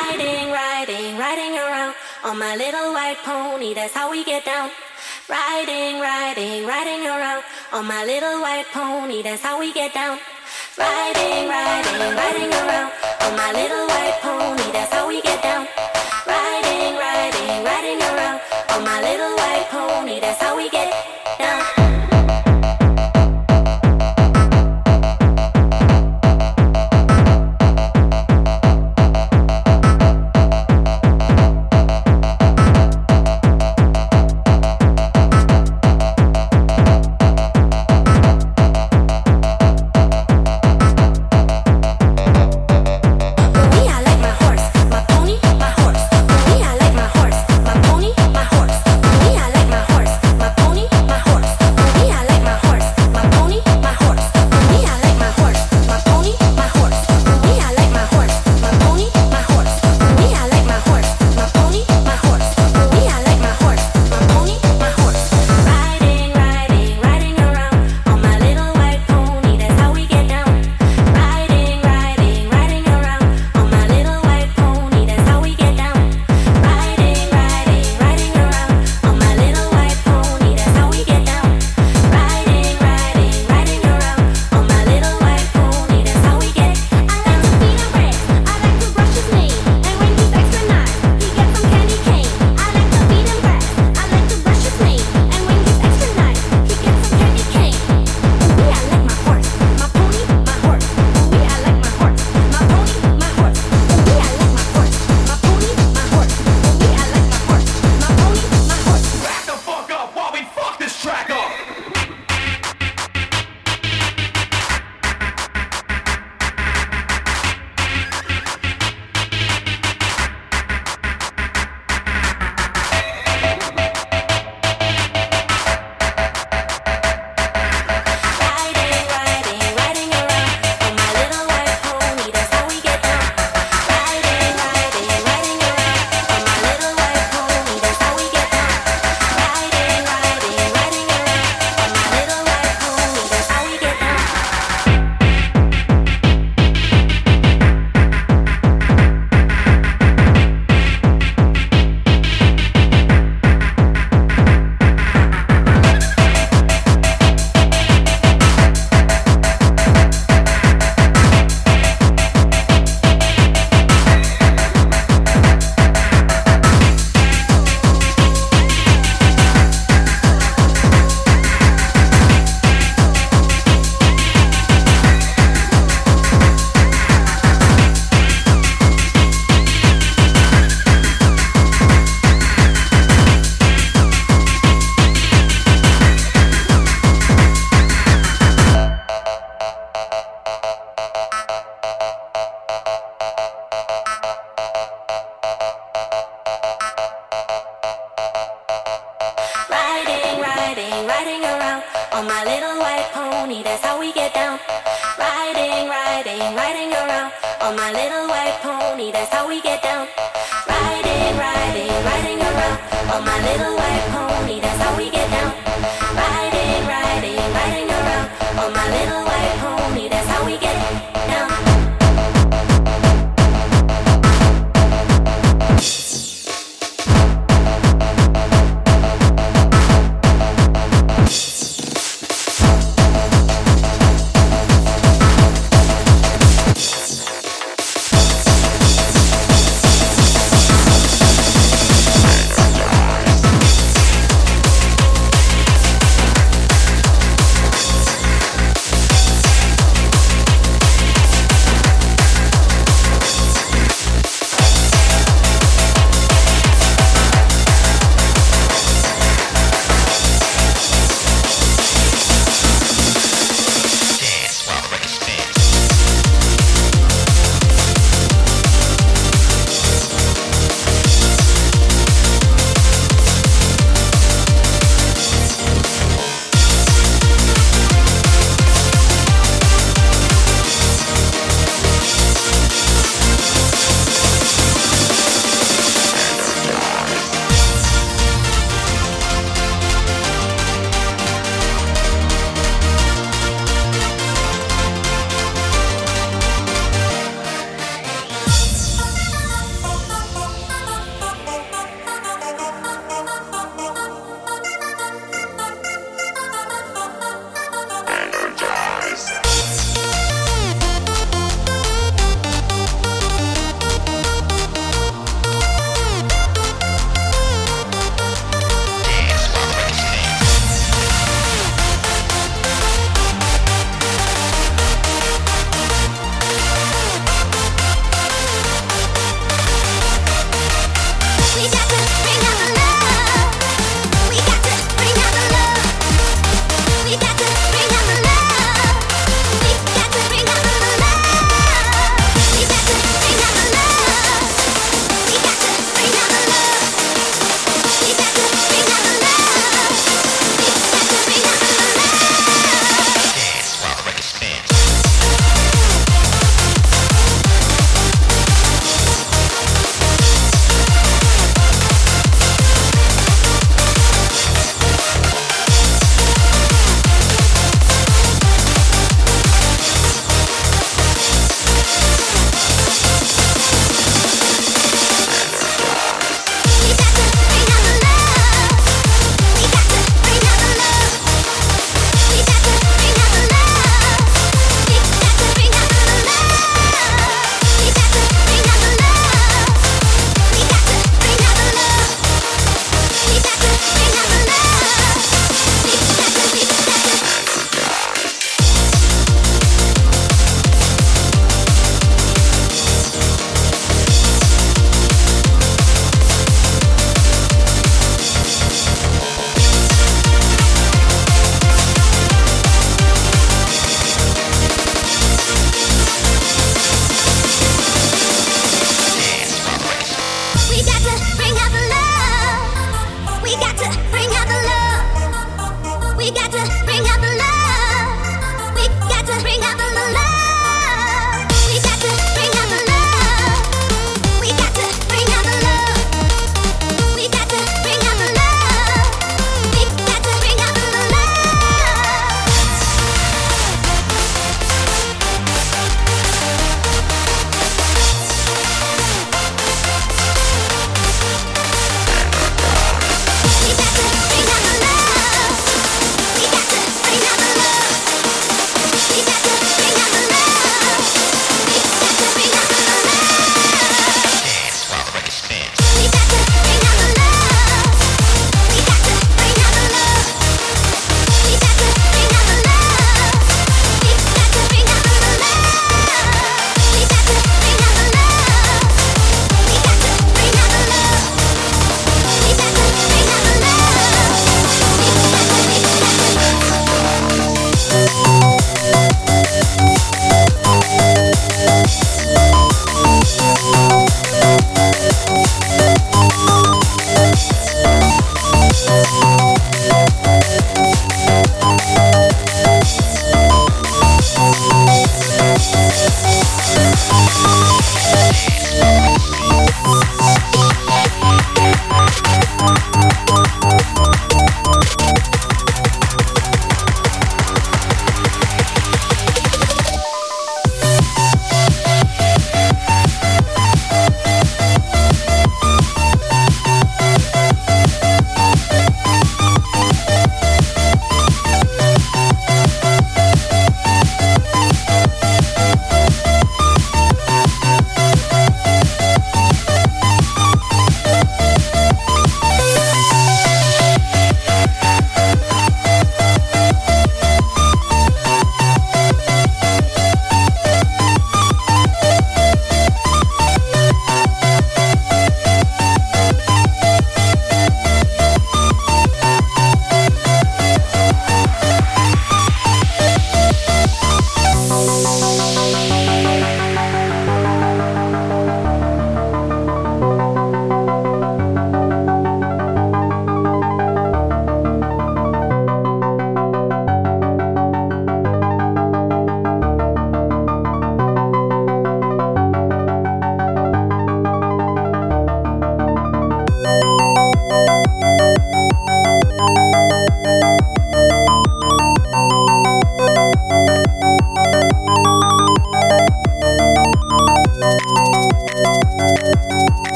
Riding, riding, riding around on my little white pony. That's how we get down. Riding, riding, riding around on my little white pony. That's how we get down. Riding, riding, riding around on my little white pony. That's how we get down. Riding, riding, riding around on my little white pony. That's how we get down.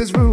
is rude.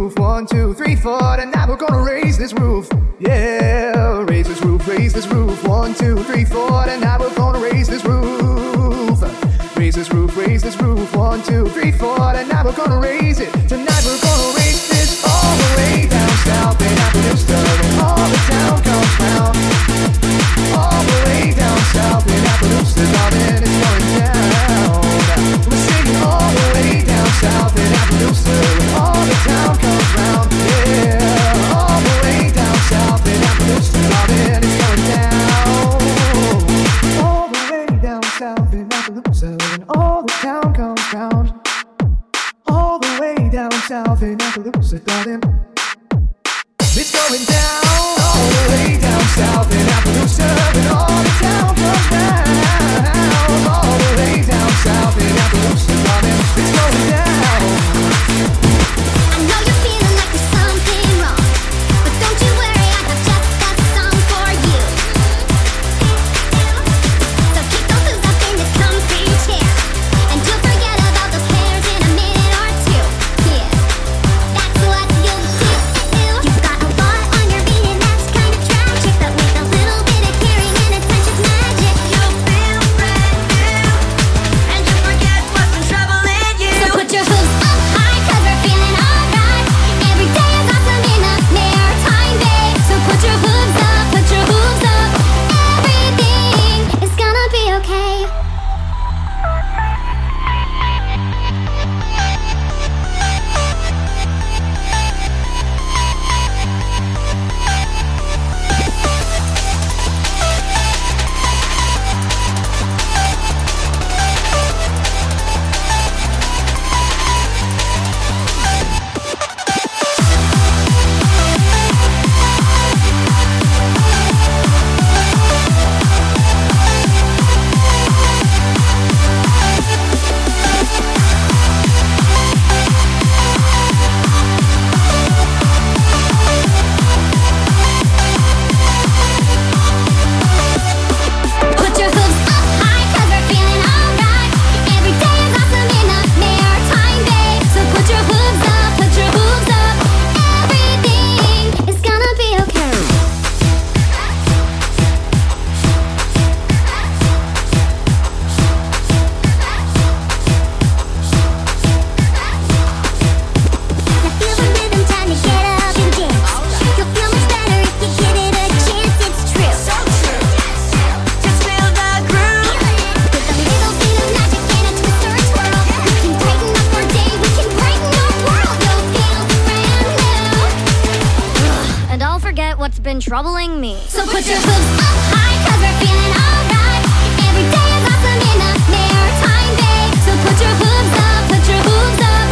what's been troubling me. So put your boobs up high, cause we're feeling alright. Every day is awesome in Maretime Bay. So put your up, put your up.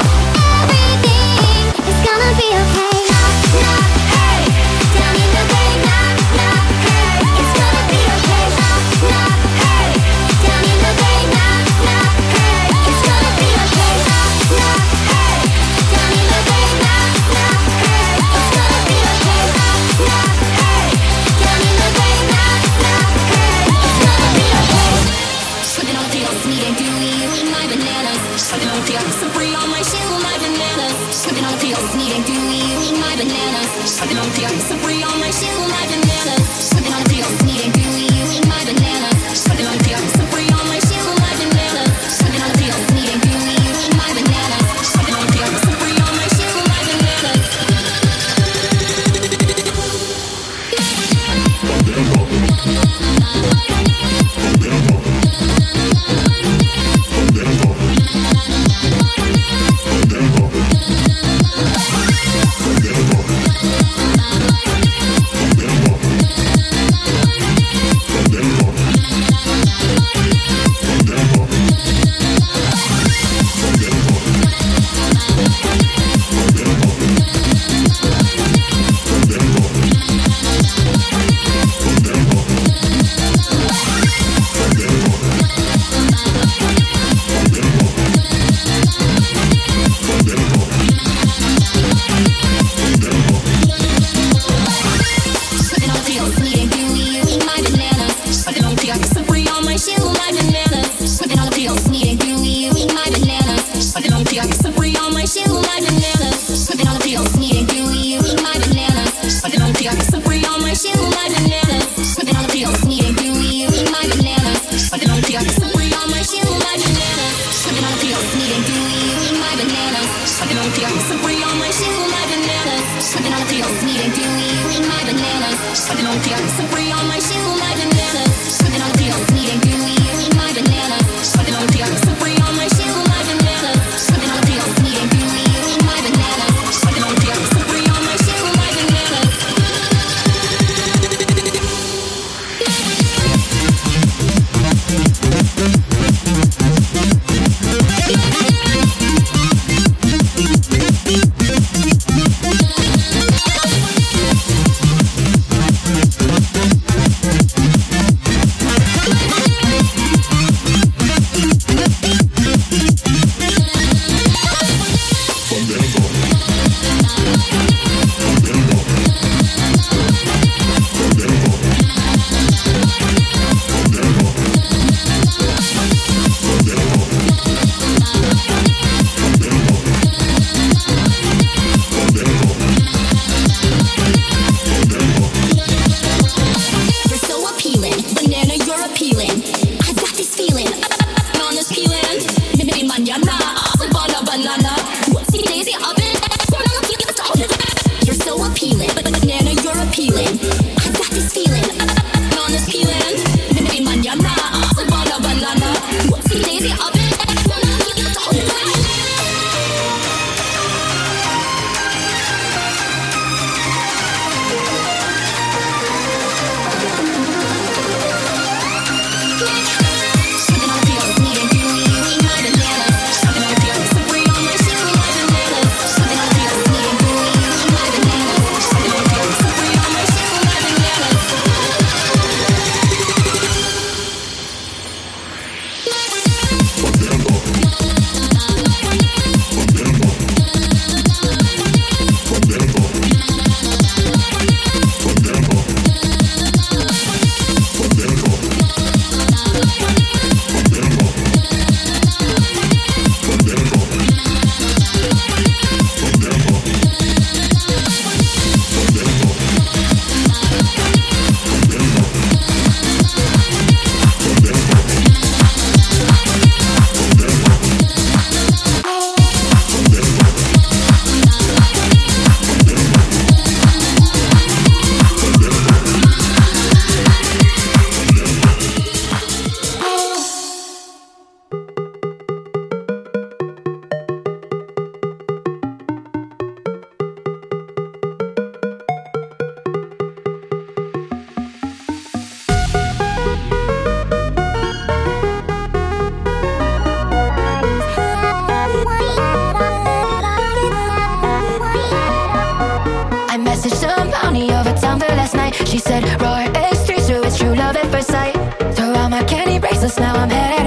Everything is gonna be okay. Thank you so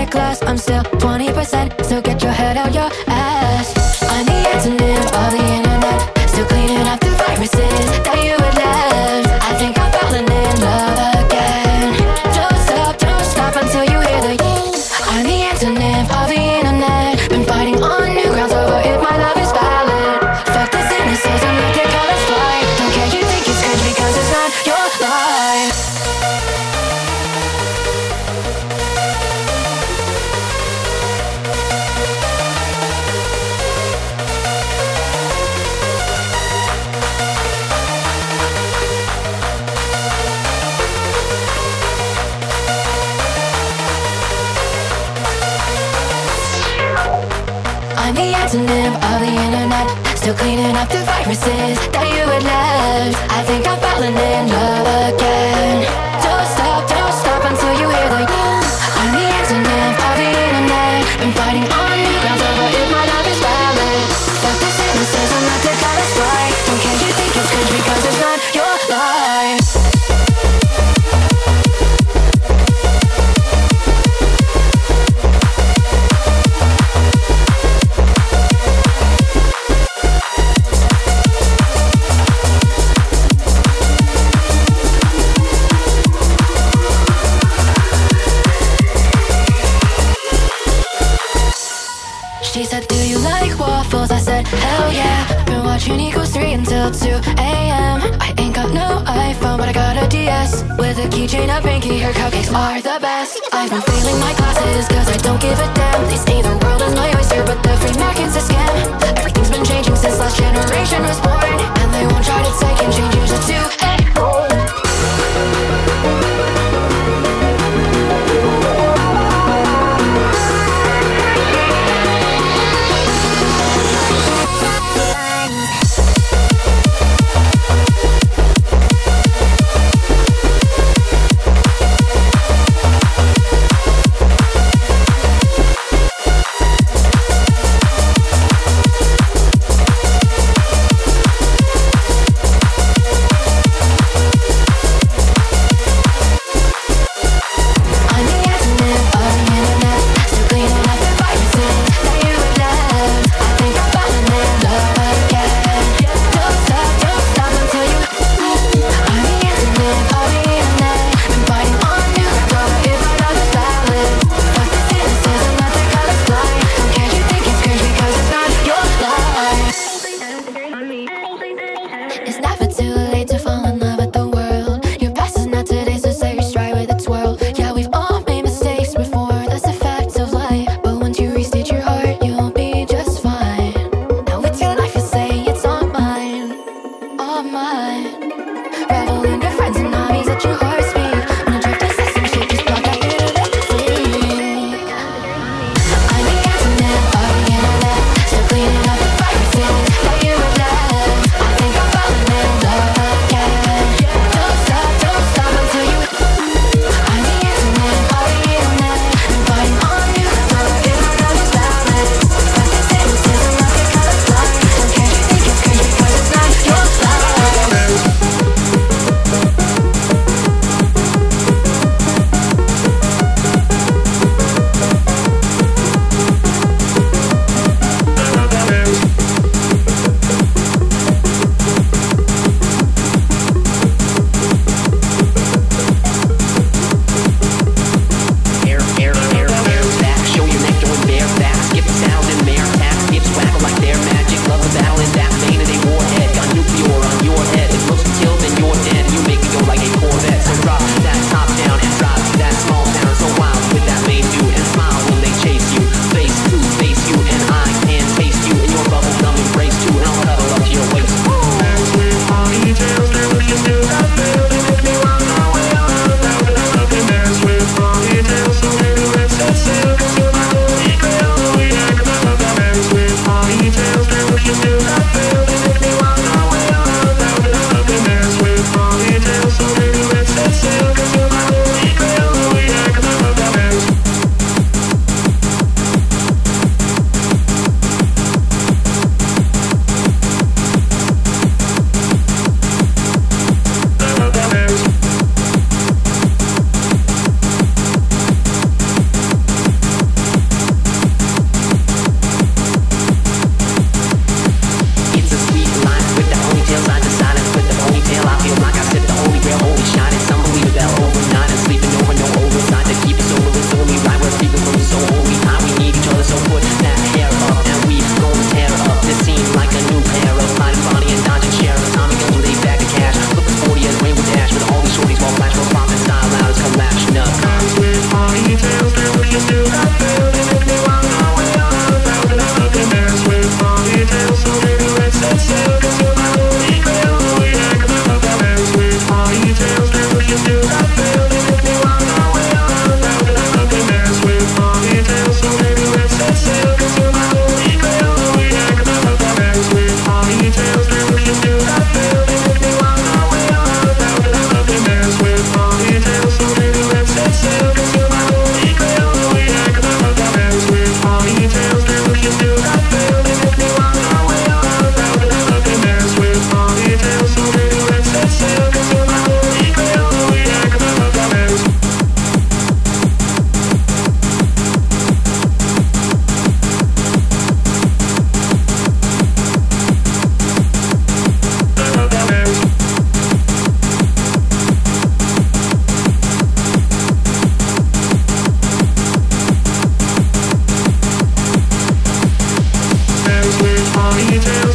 glass, I'm still 20%. So get your head out your keychain, her cupcakes are the best. I've been failing my classes, cause I don't give a damn. They say the world is my oyster, but the free market's a scam. Everything's been changing since last generation was born. Baby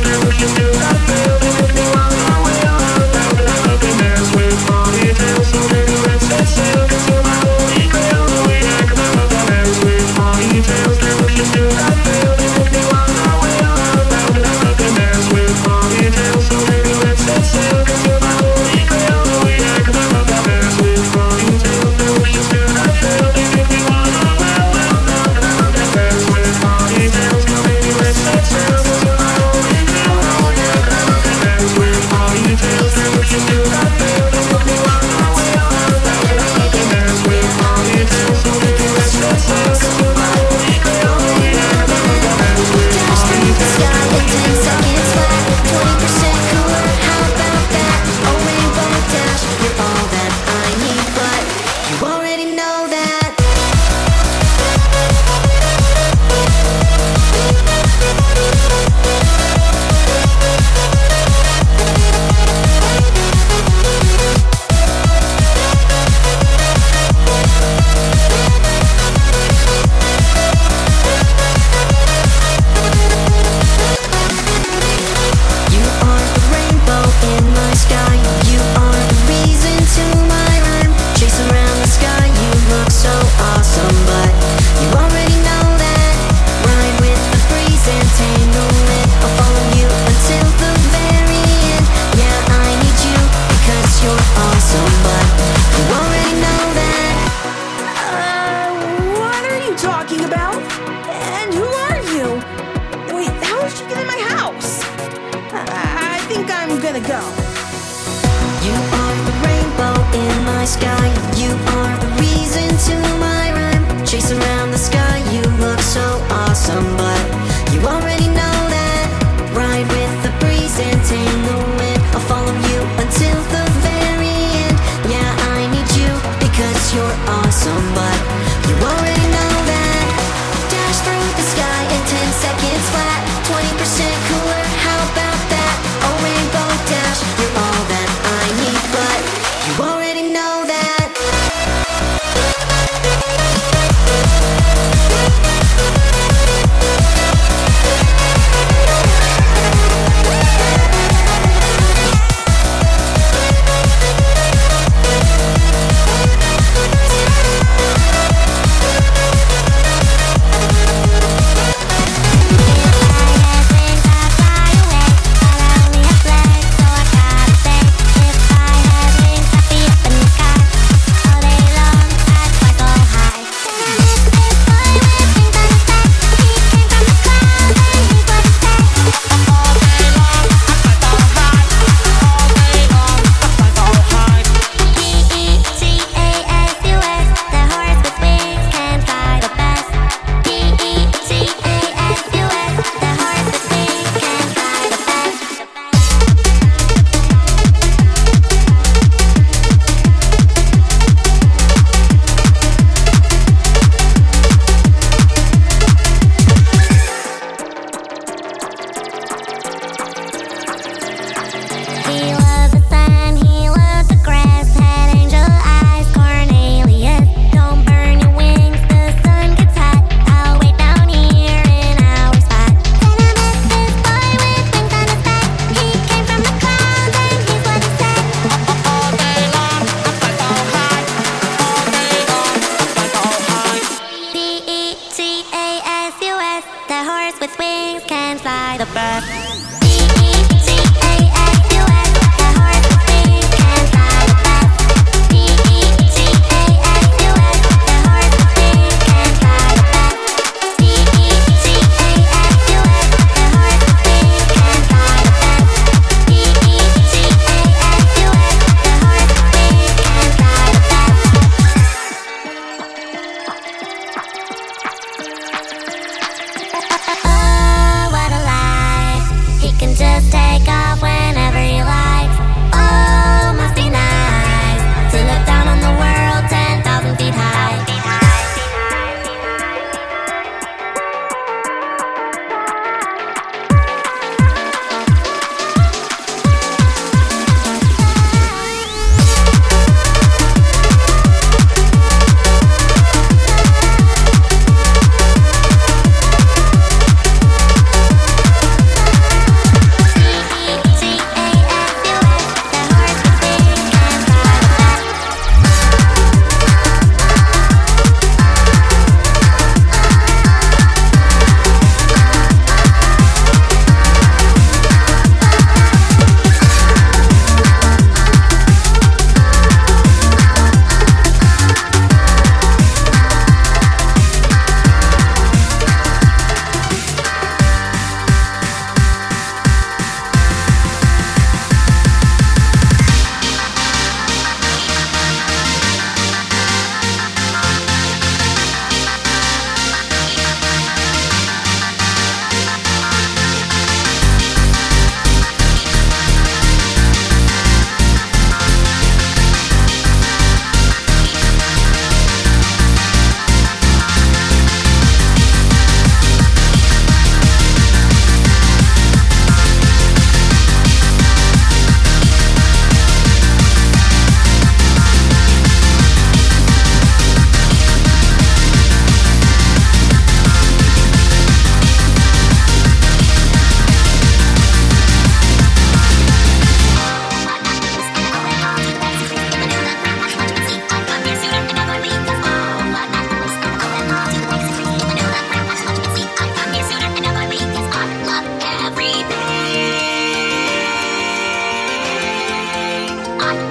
The horse with wings can fly the bird.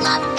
love